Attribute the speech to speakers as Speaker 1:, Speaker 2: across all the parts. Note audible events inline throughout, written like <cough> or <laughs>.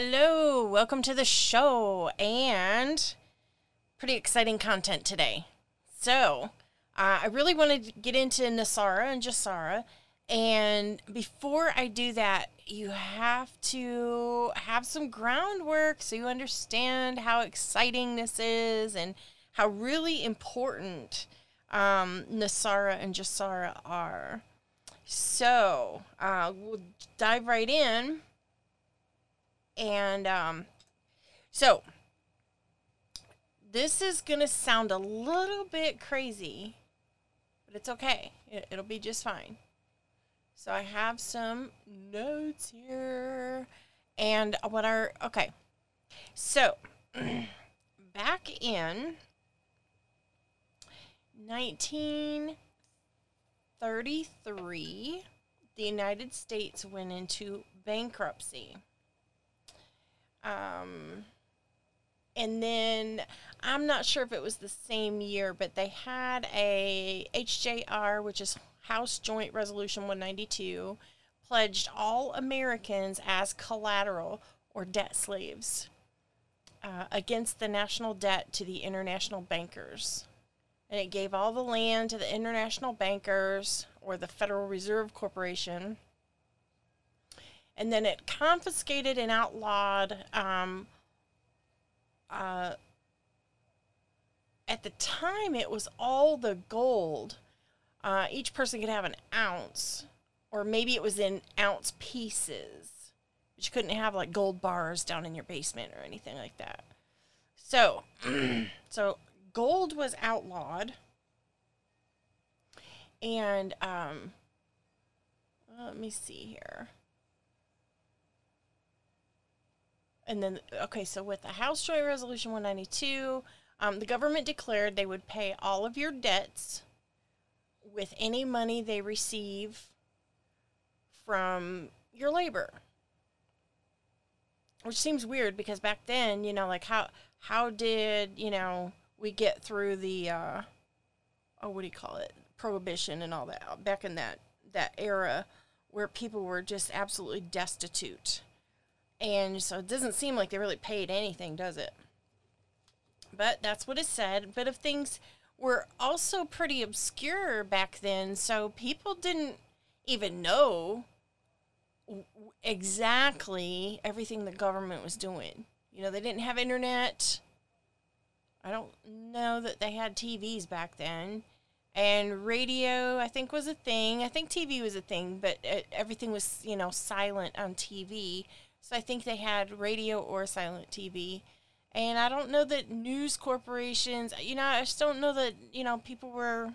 Speaker 1: Hello, welcome to the show, and pretty exciting content today. So, uh, I really wanted to get into NESARA and GESARA, and before I do that, you have to have some groundwork so you understand how exciting this is and how really important um, NESARA and GESARA are. So, uh, we'll dive right in and um, so this is going to sound a little bit crazy, but it's okay. It, it'll be just fine. So I have some notes here. And what are, okay. So <clears throat> back in 1933, the United States went into bankruptcy. Um, and then I'm not sure if it was the same year, but they had a HJR, which is House Joint Resolution 192, pledged all Americans as collateral or debt slaves uh, against the national debt to the international bankers. And it gave all the land to the international bankers or the Federal Reserve Corporation and then it confiscated and outlawed. Um, uh, at the time, it was all the gold. Uh, each person could have an ounce, or maybe it was in ounce pieces. But you couldn't have like gold bars down in your basement or anything like that. So, <clears throat> so gold was outlawed, and um, let me see here. And then okay, so with the House Joint Resolution 192, um, the government declared they would pay all of your debts with any money they receive from your labor. Which seems weird because back then, you know, like how how did, you know, we get through the uh oh what do you call it? Prohibition and all that back in that that era where people were just absolutely destitute and so it doesn't seem like they really paid anything, does it? But that's what it said. But if things were also pretty obscure back then, so people didn't even know exactly everything the government was doing. You know, they didn't have internet. I don't know that they had TVs back then. And radio, I think, was a thing. I think TV was a thing, but uh, everything was, you know, silent on TV. So I think they had radio or silent TV. And I don't know that news corporations, you know, I just don't know that, you know, people were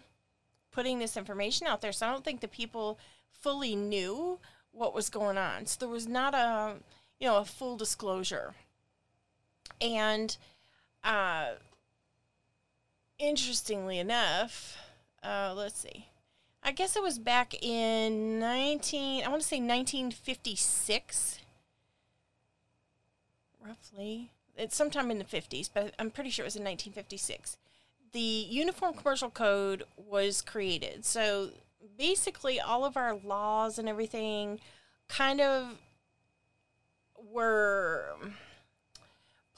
Speaker 1: putting this information out there. So I don't think the people fully knew what was going on. So there was not a, you know, a full disclosure. And uh, interestingly enough, uh, let's see. I guess it was back in 19, I want to say 1956 roughly. It's sometime in the 50s, but I'm pretty sure it was in 1956. The Uniform Commercial Code was created. So basically, all of our laws and everything kind of were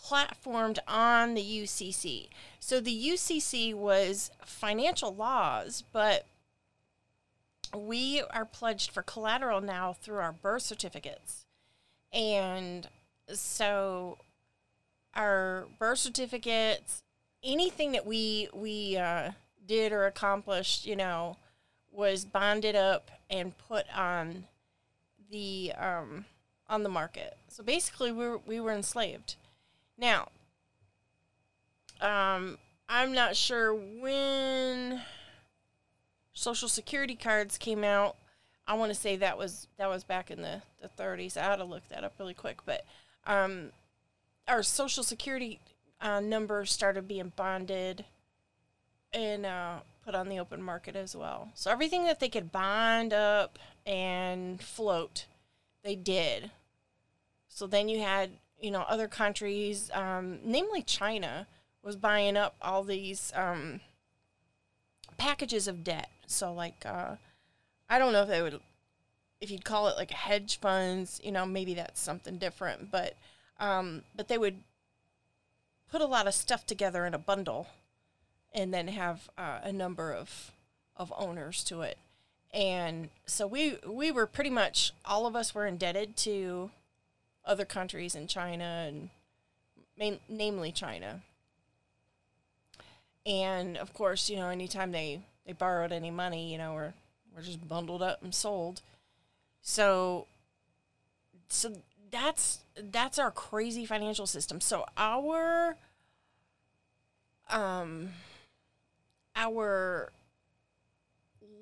Speaker 1: platformed on the UCC. So the UCC was financial laws, but we are pledged for collateral now through our birth certificates. And so our birth certificates, anything that we we uh, did or accomplished, you know, was bonded up and put on the um, on the market. So basically, we were, we were enslaved. Now, um, I'm not sure when Social Security cards came out. I want to say that was that was back in the, the 30s. I had to look that up really quick, but um, our social security uh, numbers started being bonded and uh, put on the open market as well. So everything that they could bond up and float, they did. So then you had, you know, other countries, um, namely China, was buying up all these um, packages of debt. So like, uh, I don't know if they would if you'd call it like hedge funds, you know, maybe that's something different. But Um, but they would put a lot of stuff together in a bundle and then have uh, a number of of owners to it. And so we we were pretty much all of us were indebted to other countries in China and main, namely China. And of course, you know, anytime they they borrowed any money, you know, we're we're just bundled up and sold. So so that's that's our crazy financial system. So our um our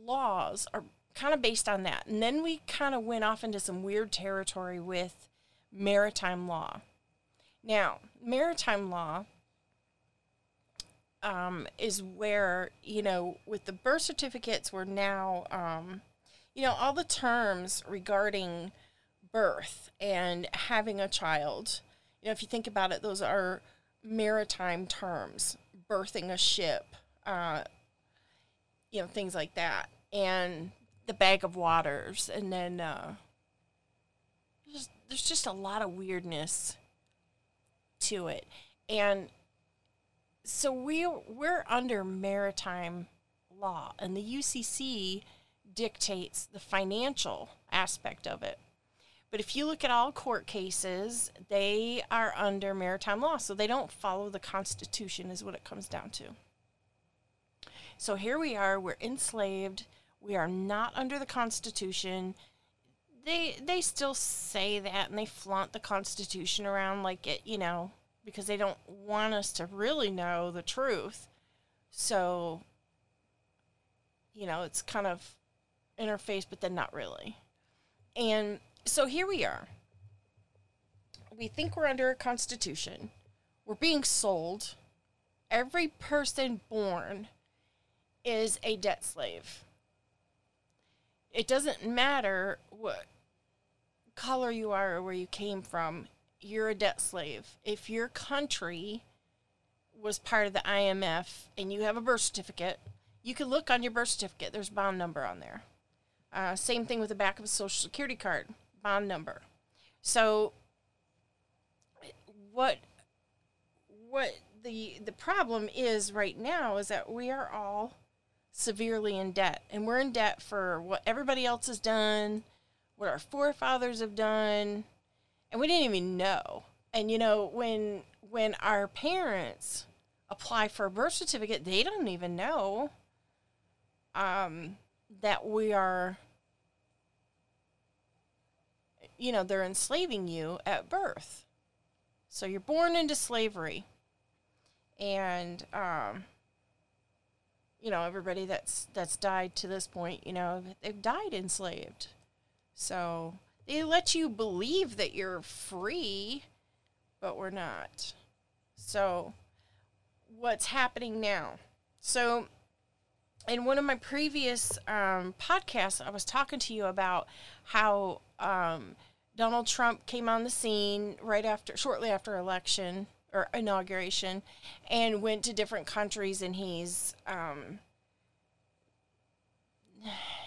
Speaker 1: laws are kind of based on that. And then we kind of went off into some weird territory with maritime law. Now, maritime law um, is where, you know, with the birth certificates, we're now, um, you know, all the terms regarding birth and having a child, you know, if you think about it, those are maritime terms, birthing a ship, uh, you know, things like that. And the bag of waters. And then uh, there's, there's just a lot of weirdness to it. And so we we're under maritime law and the UCC dictates the financial aspect of it. But if you look at all court cases, they are under maritime law, so they don't follow the Constitution, is what it comes down to. So here we are, we're enslaved, we are not under the Constitution. They they still say that and they flaunt the Constitution around like it, you know, because they don't want us to really know the truth. So, you know, it's kind of interface, but then not really. And so here we are. We think we're under a constitution. We're being sold. Every person born is a debt slave. It doesn't matter what color you are or where you came from, you're a debt slave. If your country was part of the IMF and you have a birth certificate, you can look on your birth certificate, there's a bond number on there. Uh, same thing with the back of a social security card bond number. So what what the the problem is right now is that we are all severely in debt and we're in debt for what everybody else has done, what our forefathers have done, and we didn't even know. And you know, when when our parents apply for a birth certificate, they don't even know um, that we are you know, they're enslaving you at birth. So you're born into slavery. And um, you know, everybody that's that's died to this point, you know, they've died enslaved. So they let you believe that you're free, but we're not. So what's happening now? So in one of my previous um, podcasts, I was talking to you about how um, Donald Trump came on the scene right after, shortly after election or inauguration, and went to different countries, and he's um,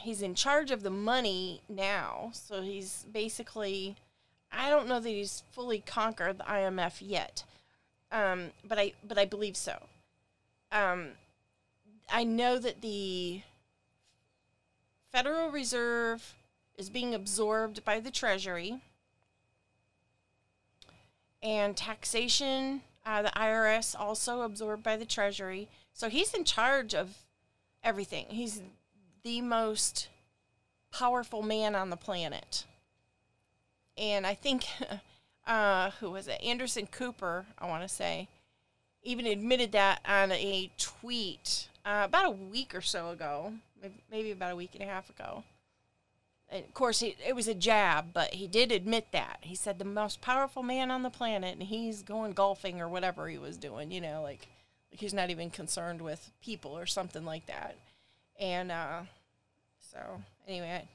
Speaker 1: he's in charge of the money now. So he's basically, I don't know that he's fully conquered the IMF yet, um, but I but I believe so. Um, I know that the Federal Reserve is being absorbed by the Treasury. And taxation, uh, the IRS also absorbed by the Treasury. So he's in charge of everything. He's the most powerful man on the planet. And I think, <laughs> uh, who was it? Anderson Cooper, I want to say, even admitted that on a tweet uh, about a week or so ago, maybe about a week and a half ago of course, he, it was a jab, but he did admit that. He said the most powerful man on the planet, and he's going golfing or whatever he was doing. You know, like, like he's not even concerned with people or something like that. And uh, so, anyway,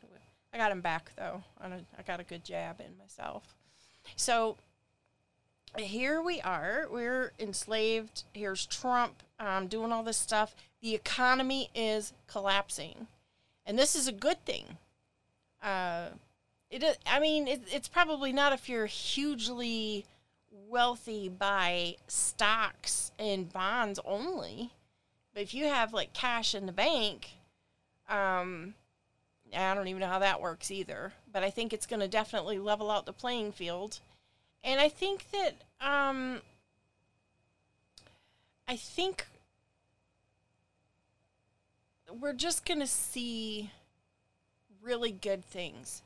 Speaker 1: I, I got him back though. On a, I got a good jab in myself. So here we are. We're enslaved. Here's Trump um, doing all this stuff. The economy is collapsing, and this is a good thing uh, it. I mean, it, it's probably not if you're hugely wealthy by stocks and bonds only. But if you have like cash in the bank, um, I don't even know how that works either. But I think it's going to definitely level out the playing field. And I think that, um, I think we're just going to see really good things.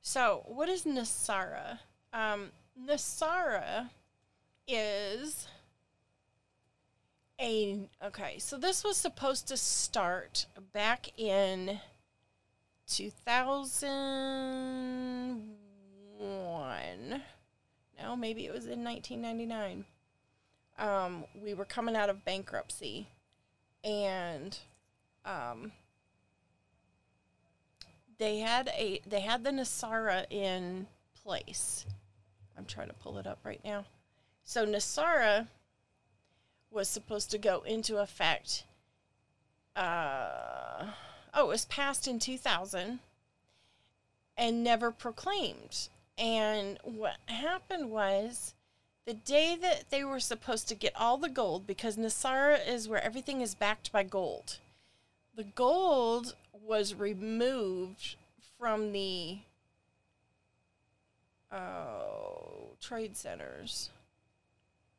Speaker 1: So, what is NESARA? Um, NESARA is a okay. So this was supposed to start back in 2001. No, maybe it was in 1999. Um, we were coming out of bankruptcy, and um, they had a they had the NESARA in place. I'm trying to pull it up right now. So NESARA was supposed to go into effect. Uh, oh, it was passed in 2000 and never proclaimed. And what happened was the day that they were supposed to get all the gold, because NESARA is where everything is backed by gold, the gold was removed from the oh, trade centers.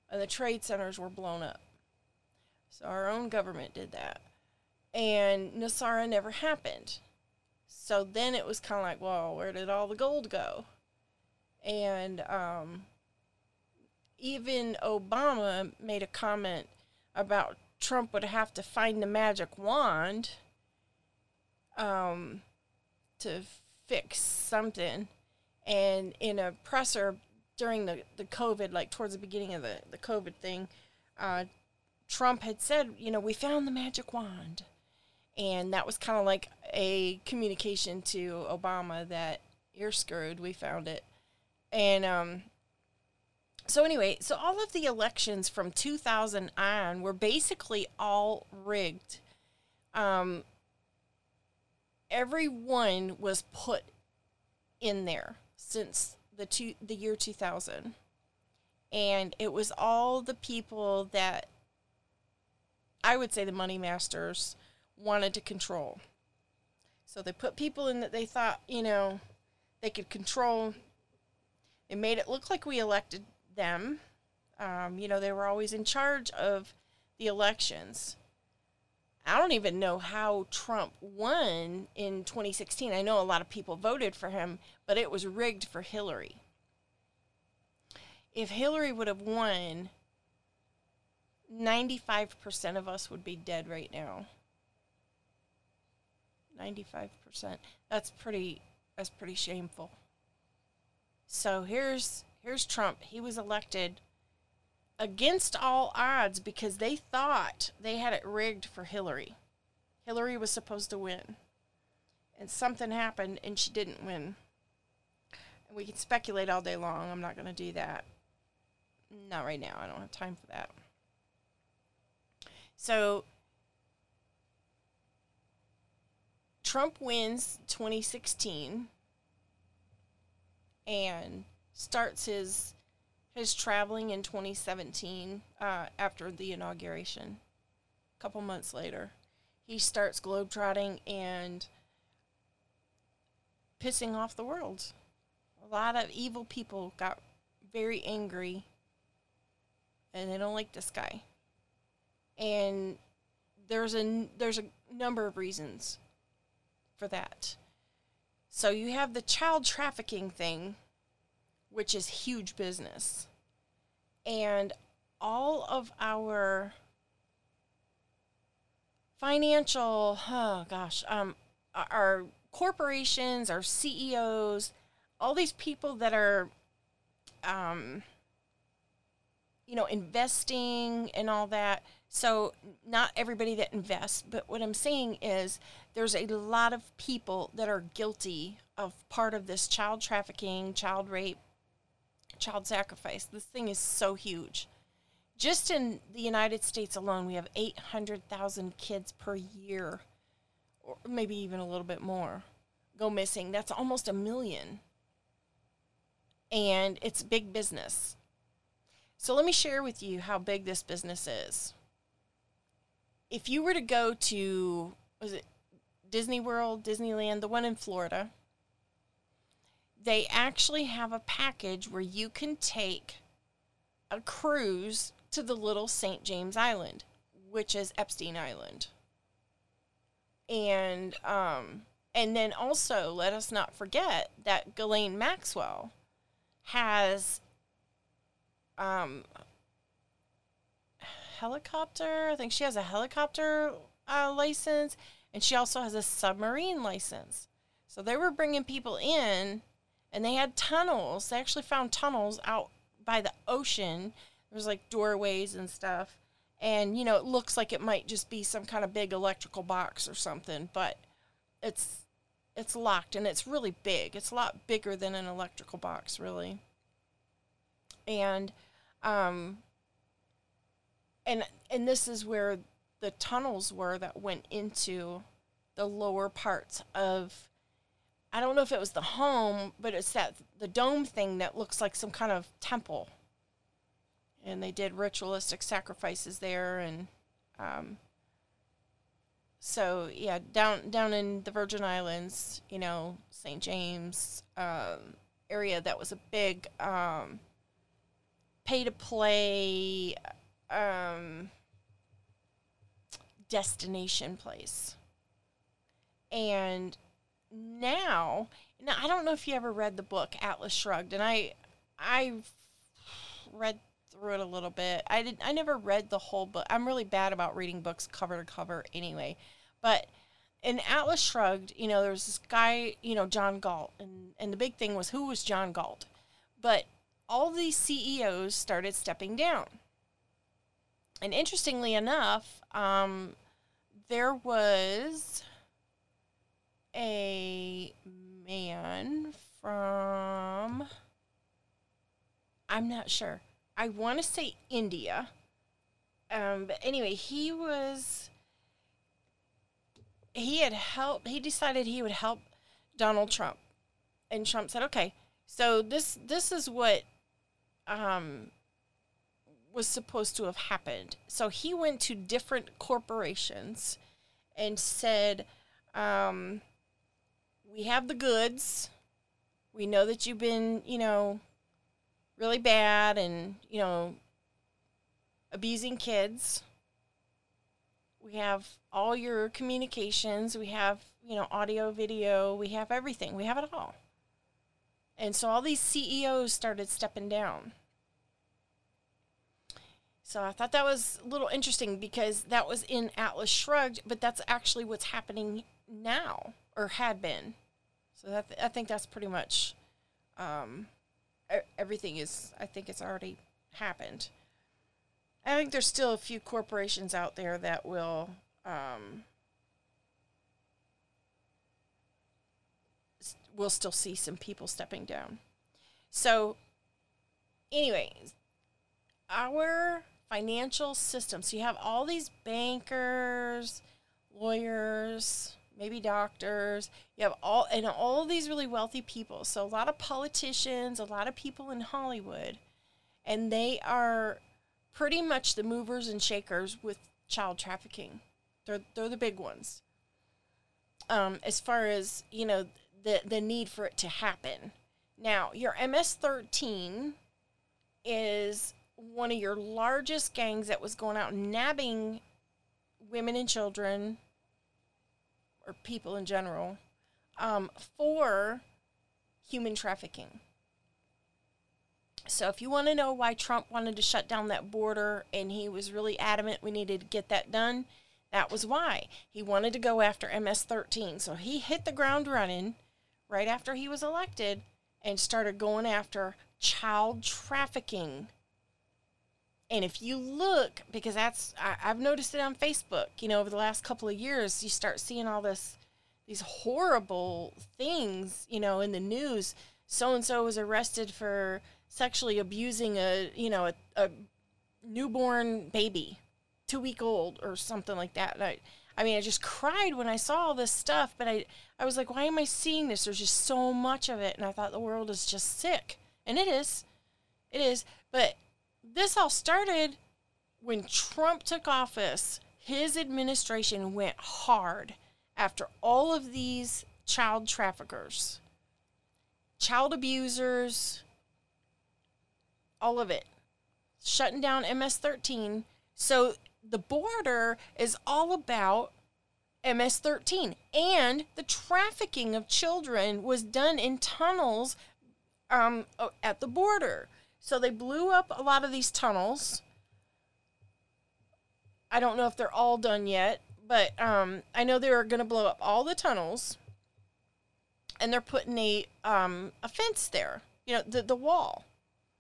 Speaker 1: And the trade centers were blown up. So our own government did that. And NESARA never happened. So then it was kind of like, well, where did all the gold go? And um, even Obama made a comment about Trump would have to find the magic wand um, to fix something. And in a presser during the, the COVID, like towards the beginning of the, the COVID thing, uh, Trump had said, you know, we found the magic wand. And that was kind of like a communication to Obama that you're screwed, we found it. And um, so, anyway, so all of the elections from 2000 on were basically all rigged. Um, everyone was put in there since the two, the year 2000 and it was all the people that I would say the money masters wanted to control. So they put people in that they thought, you know, they could control. It made it look like we elected them. Um, you know, they were always in charge of the elections. I don't even know how Trump won in 2016. I know a lot of people voted for him, but it was rigged for Hillary. If Hillary would have won, 95% of us would be dead right now. 95%. That's pretty that's pretty shameful. So here's here's Trump. He was elected against all odds because they thought they had it rigged for Hillary. Hillary was supposed to win. And something happened and she didn't win. And we can speculate all day long. I'm not going to do that. Not right now. I don't have time for that. So Trump wins 2016 and starts his his traveling in 2017 uh, after the inauguration. A couple months later, he starts globetrotting and pissing off the world. A lot of evil people got very angry and they don't like this guy. And there's a there's a number of reasons for that. So you have the child trafficking thing which is huge business. And all of our financial, oh gosh, um, our corporations, our CEOs, all these people that are, um, you know, investing and all that. So, not everybody that invests, but what I'm saying is there's a lot of people that are guilty of part of this child trafficking, child rape, child sacrifice. This thing is so huge. Just in the United States alone, we have 800,000 kids per year, or maybe even a little bit more, go missing. That's almost a million. And it's big business. So let me share with you how big this business is. If you were to go to was it Disney World, Disneyland, the one in Florida, they actually have a package where you can take a cruise to the little St. James Island, which is Epstein Island. And um and then also let us not forget that Ghislaine Maxwell has um helicopter. I think she has a helicopter uh, license, and she also has a submarine license. So they were bringing people in, and they had tunnels. They actually found tunnels out by the ocean. There was like doorways and stuff, and you know it looks like it might just be some kind of big electrical box or something, but it's it's locked and it's really big. It's a lot bigger than an electrical box, really. And um, and and this is where the tunnels were that went into the lower parts of I don't know if it was the home, but it's that the dome thing that looks like some kind of temple. And they did ritualistic sacrifices there, and um, so yeah, down down in the Virgin Islands, you know, St. James um, area, that was a big um, pay to play um, destination place. And now, now I don't know if you ever read the book Atlas Shrugged, and I I've read through it a little bit. I did I never read the whole book. I'm really bad about reading books cover to cover anyway. But in Atlas Shrugged, you know, there's this guy, you know, John Galt, and and the big thing was who was John Galt. But all these CEOs started stepping down. And interestingly enough, um, there was a man from, I'm not sure. I want to say India. Um, but anyway, he was, he had helped, he decided he would help Donald Trump. And Trump said, okay, so this, this is what, um, was supposed to have happened. So he went to different corporations and said, um, We have the goods. We know that you've been, you know, really bad and, you know, abusing kids. We have all your communications. We have, you know, audio, video. We have everything. We have it all. And so all these CEOs started stepping down. So I thought that was a little interesting because that was in Atlas Shrugged, but that's actually what's happening now or had been. So that I think that's pretty much um, everything is. I think it's already happened. I think there's still a few corporations out there that will um, we'll still see some people stepping down. So, anyways, our financial system. So you have all these bankers, lawyers, maybe doctors. You have all and all these really wealthy people. So a lot of politicians, a lot of people in Hollywood, and they are pretty much the movers and shakers with child trafficking. They're they're the big ones. Um, as far as you know, the the need for it to happen. Now, your MS-13 is one of your largest gangs that was going out nabbing women and children or people in general um, for human trafficking. So, if you want to know why Trump wanted to shut down that border and he was really adamant we needed to get that done, that was why. He wanted to go after MS 13. So, he hit the ground running right after he was elected and started going after child trafficking and if you look, because that's I, have noticed it on Facebook, you know, over the last couple of years, you start seeing all this these horrible things, you know, in the news. So and so was arrested for sexually abusing a, you know, a, a newborn baby, two week old or something like that. I, I mean, I just cried when I saw all this stuff, but I, I was like, why am I seeing this? There's just so much of it. And I thought the world is just sick. And it is. It is. But this all started when Trump took office. His administration went hard after all of these child traffickers, child abusers, all of it, shutting down MS 13. So the border is all about MS 13. And the trafficking of children was done in tunnels um, at the border. So they blew up a lot of these tunnels. I don't know if they're all done yet, but um, I know they're going to blow up all the tunnels, and they're putting a um, a fence there. You know, the the wall.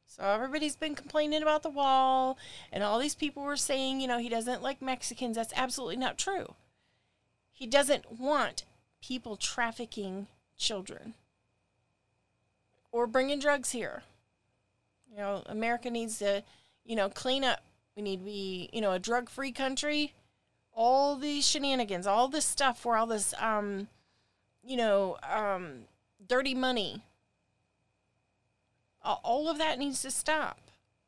Speaker 1: So everybody's been complaining about the wall, and all these people were saying, you know, he doesn't like Mexicans. That's absolutely not true. He doesn't want people trafficking children or bringing drugs here. You know, America needs to, you know, clean up. We need to be, you know, a drug-free country. All these shenanigans, all this stuff where all this, um, you know, um, dirty money all of that needs to stop.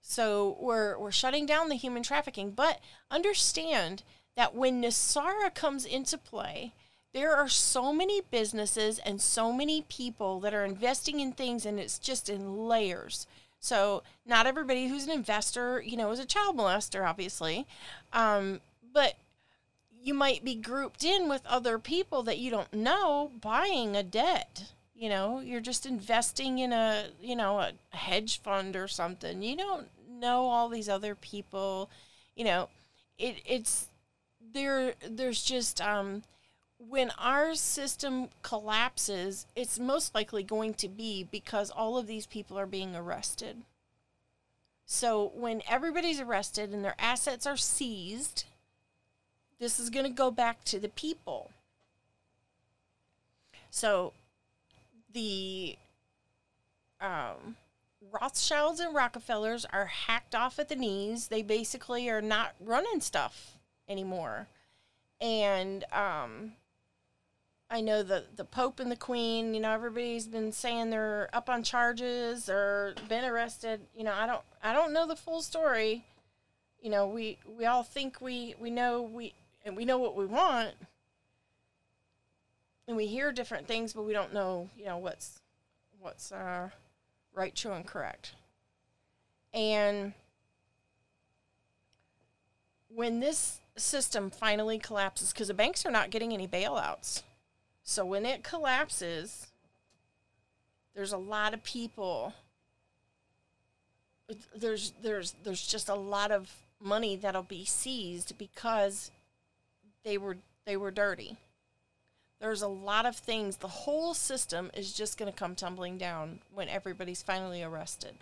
Speaker 1: So we're we're shutting down the human trafficking, but understand that when NESARA comes into play, there are so many businesses and so many people that are investing in things and it's just in layers. So not everybody who's an investor, you know, is a child molester, obviously. Um, but you might be grouped in with other people that you don't know buying a debt. You know you're just investing in a you know a hedge fund or something. You don't know all these other people. You know it it's there there's just um when our system collapses it's most likely going to be because all of these people are being arrested so when everybody's arrested and their assets are seized this is going to go back to the people so the um, Rothschilds and Rockefellers are hacked off at the knees. They basically are not running stuff anymore. And um, I know the the Pope and the Queen. You know, everybody's been saying they're up on charges or been arrested. You know, I don't I don't know the full story. You know, we we all think we we know we and we know what we want and we hear different things, but we don't know, you know, what's what's uh, right, true, and correct. And when this system finally collapses, because the banks are not getting any bailouts, so when it collapses, there's a lot of people. There's there's there's just a lot of money that'll be seized because they were they were dirty. There's a lot of things. The whole system is just going to come tumbling down when everybody's finally arrested.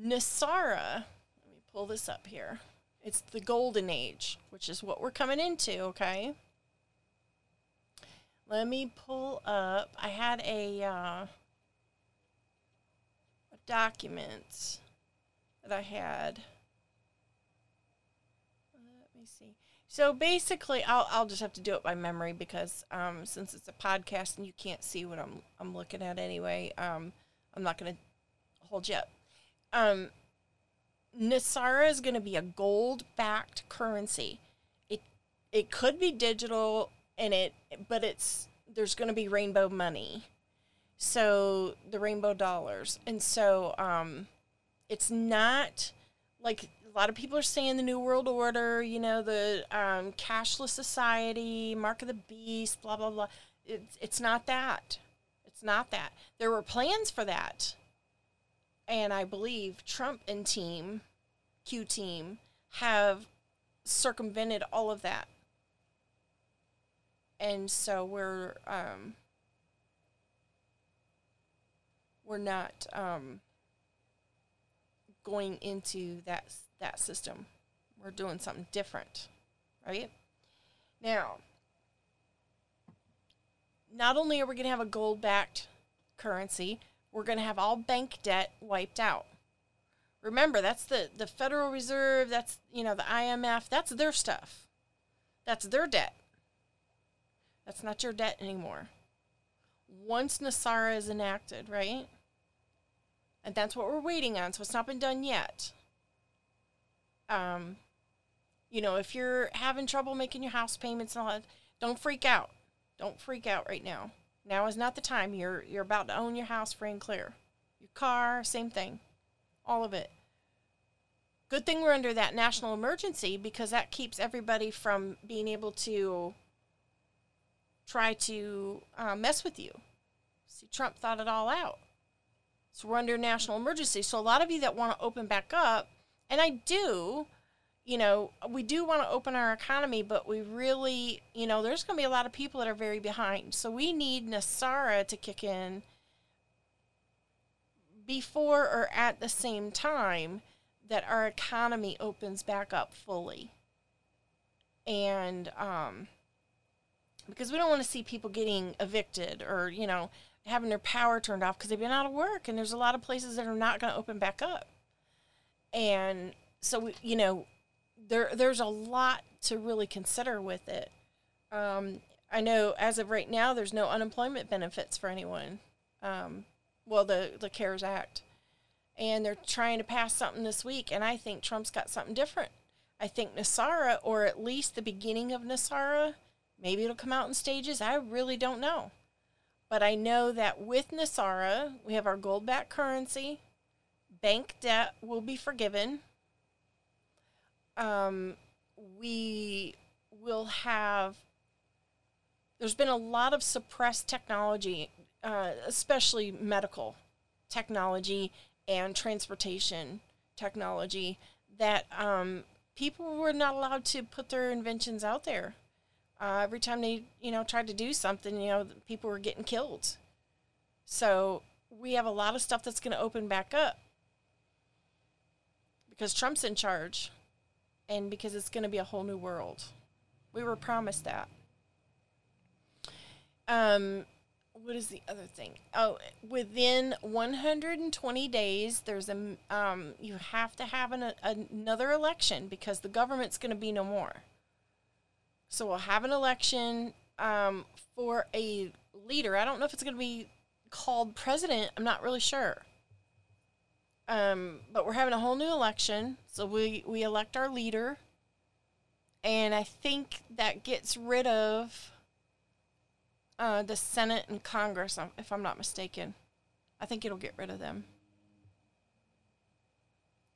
Speaker 1: NESARA, let me pull this up here. It's the golden age, which is what we're coming into, okay? Let me pull up. I had a, uh, a document that I had. Let me see. So basically, I'll I'll just have to do it by memory because um, since it's a podcast and you can't see what I'm I'm looking at anyway, um, I'm not going to hold you up. Um, is going to be a gold-backed currency. It it could be digital, and it but it's there's going to be rainbow money, so the rainbow dollars, and so um, it's not like a lot of people are saying the New World Order, you know, the um, cashless society, Mark of the Beast, blah, blah, blah. It's, it's not that. It's not that. There were plans for that. And I believe Trump and team, Q team, have circumvented all of that. And so we're um, we're not um, going into that that system. We're doing something different, right? Now, not only are we going to have a gold backed currency, we're going to have all bank debt wiped out. Remember, that's the, the Federal Reserve, that's, you know, the IMF, that's their stuff. That's their debt. That's not your debt anymore. Once NESARA is enacted, right? and that's what we're waiting on. So it's not been done yet. Um, you know, if you're having trouble making your house payments and all that, don't freak out. Don't freak out right now. Now is not the time. You're you're about to own your house free and clear. Your car, same thing. All of it. Good thing we're under that national emergency because that keeps everybody from being able to try to uh, mess with you. See, Trump thought it all out. So we're under national emergency. So a lot of you that want to open back up, and I do, you know, we do want to open our economy, but we really, you know, there's going to be a lot of people that are very behind. So we need NESARA to kick in before or at the same time that our economy opens back up fully. And um, because we don't want to see people getting evicted or, you know, having their power turned off because they've been out of work. And there's a lot of places that are not going to open back up. And so, you know, there there's a lot to really consider with it. Um, I know as of right now, there's no unemployment benefits for anyone. Um, well, the the CARES Act, and they're trying to pass something this week, and I think Trump's got something different. I think NESARA, or at least the beginning of NESARA, maybe it'll come out in stages. I really don't know. But I know that with NESARA, we have our gold backed currency, bank debt will be forgiven, um, we will have. There's been a lot of suppressed technology, uh, especially medical technology and transportation technology, that um, people were not allowed to put their inventions out there. Uh, every time they, you know, tried to do something, you know, people were getting killed. So we have a lot of stuff that's going to open back up because Trump's in charge and because it's going to be a whole new world. We were promised that. Um, what is the other thing? Oh, within 120 days, there's a um, you have to have an, a, another election because the government's going to be no more. So we'll have an election um, for a leader. I don't know if it's going to be called president. I'm not really sure. Um, but we're having a whole new election, so we we elect our leader, and I think that gets rid of uh, the Senate and Congress, um, if I'm not mistaken. I think it'll get rid of them.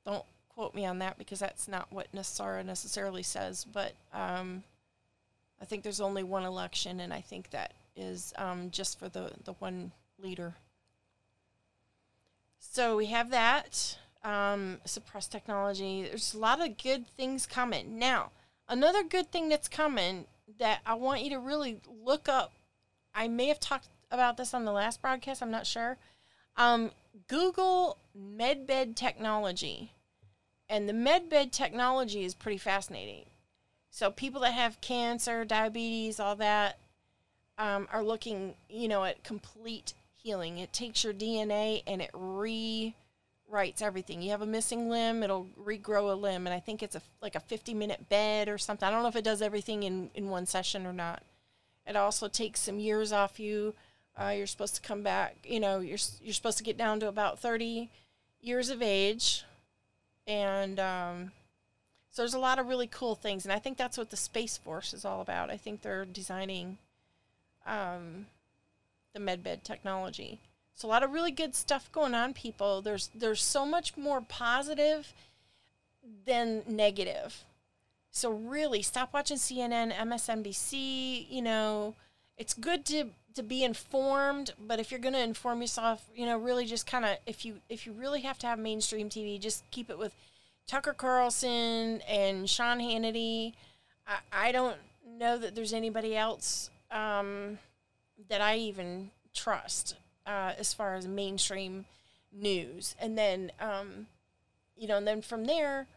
Speaker 1: Don't quote me on that because that's not what NESARA necessarily says, but um, I think there's only one election, and I think that is um, just for the, the one leader. So we have that. Um, suppressed technology. There's a lot of good things coming. Now, another good thing that's coming that I want you to really look up. I may have talked about this on the last broadcast. I'm not sure. Um, Google MedBed technology, and the MedBed technology is pretty fascinating. So people that have cancer, diabetes, all that, um, are looking, you know, at complete healing. It takes your DNA and it rewrites everything. You have a missing limb, it'll regrow a limb, and I think it's a like a 50 minute bed or something. I don't know if it does everything in in one session or not. It also takes some years off you. Uh, you're supposed to come back. You know, you're you're supposed to get down to about 30 years of age, and um, so there's a lot of really cool things, and I think that's what the Space Force is all about. I think they're designing um, the medbed technology. So a lot of really good stuff going on, people. There's there's so much more positive than negative. So really, stop watching CNN, MSNBC. You know, it's good to to be informed, but if you're going to inform yourself, you know, really just kind of if you if you really have to have mainstream TV, just keep it with Tucker Carlson and Sean Hannity. I, I don't know that there's anybody else. Um, that I even trust uh, as far as mainstream news. And then, um, you know, and then from there,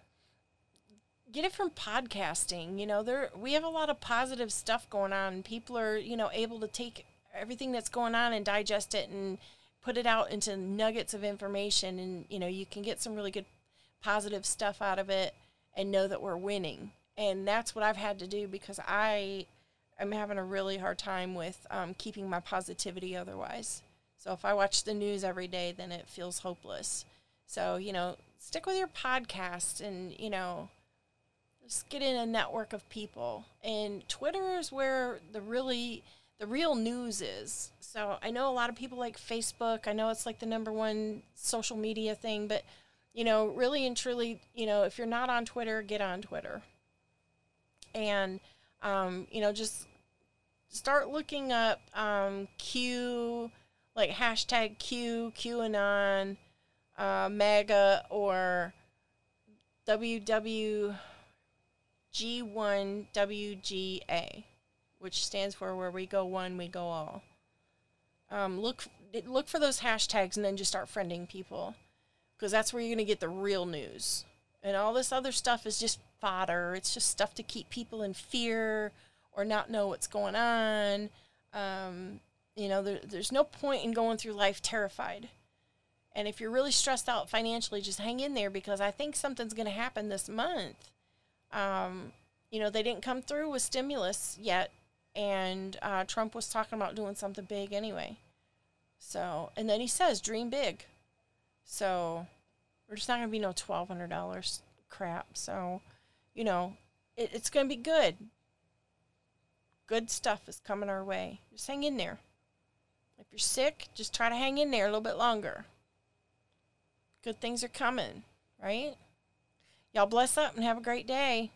Speaker 1: get it from podcasting. You know, there we have a lot of positive stuff going on. People are, you know, able to take everything that's going on and digest it and put it out into nuggets of information. And you know, you can get some really good positive stuff out of it and know that we're winning. And that's what I've had to do because I I'm having a really hard time with um, keeping my positivity otherwise. So if I watch the news every day, then it feels hopeless. So, you know, stick with your podcast and, you know, just get in a network of people. And Twitter is where the really the real news is. So I know a lot of people like Facebook. I know it's like the number one social media thing, but you know, really and truly, you know, if you're not on Twitter, get on Twitter. And um, you know, just start looking up um, Q, like hashtag Q, QAnon, uh, MAGA, or WWG1WGA which stands for where we go one, we go all. Um, look look for those hashtags and then just start friending people because that's where you're going to get the real news. And all this other stuff is just fodder. It's just stuff to keep people in fear or not know what's going on. Um, you know, there, there's no point in going through life terrified. And if you're really stressed out financially, just hang in there because I think something's going to happen this month. Um, you know, they didn't come through with stimulus yet, and uh, Trump was talking about doing something big anyway. So, and then he says, dream big. So, we're just not going to be no $1,200 crap. So, you know, it, it's going to be good. Good stuff is coming our way. Just hang in there. If you're sick, just try to hang in there a little bit longer. Good things are coming, right? Y'all bless up and have a great day.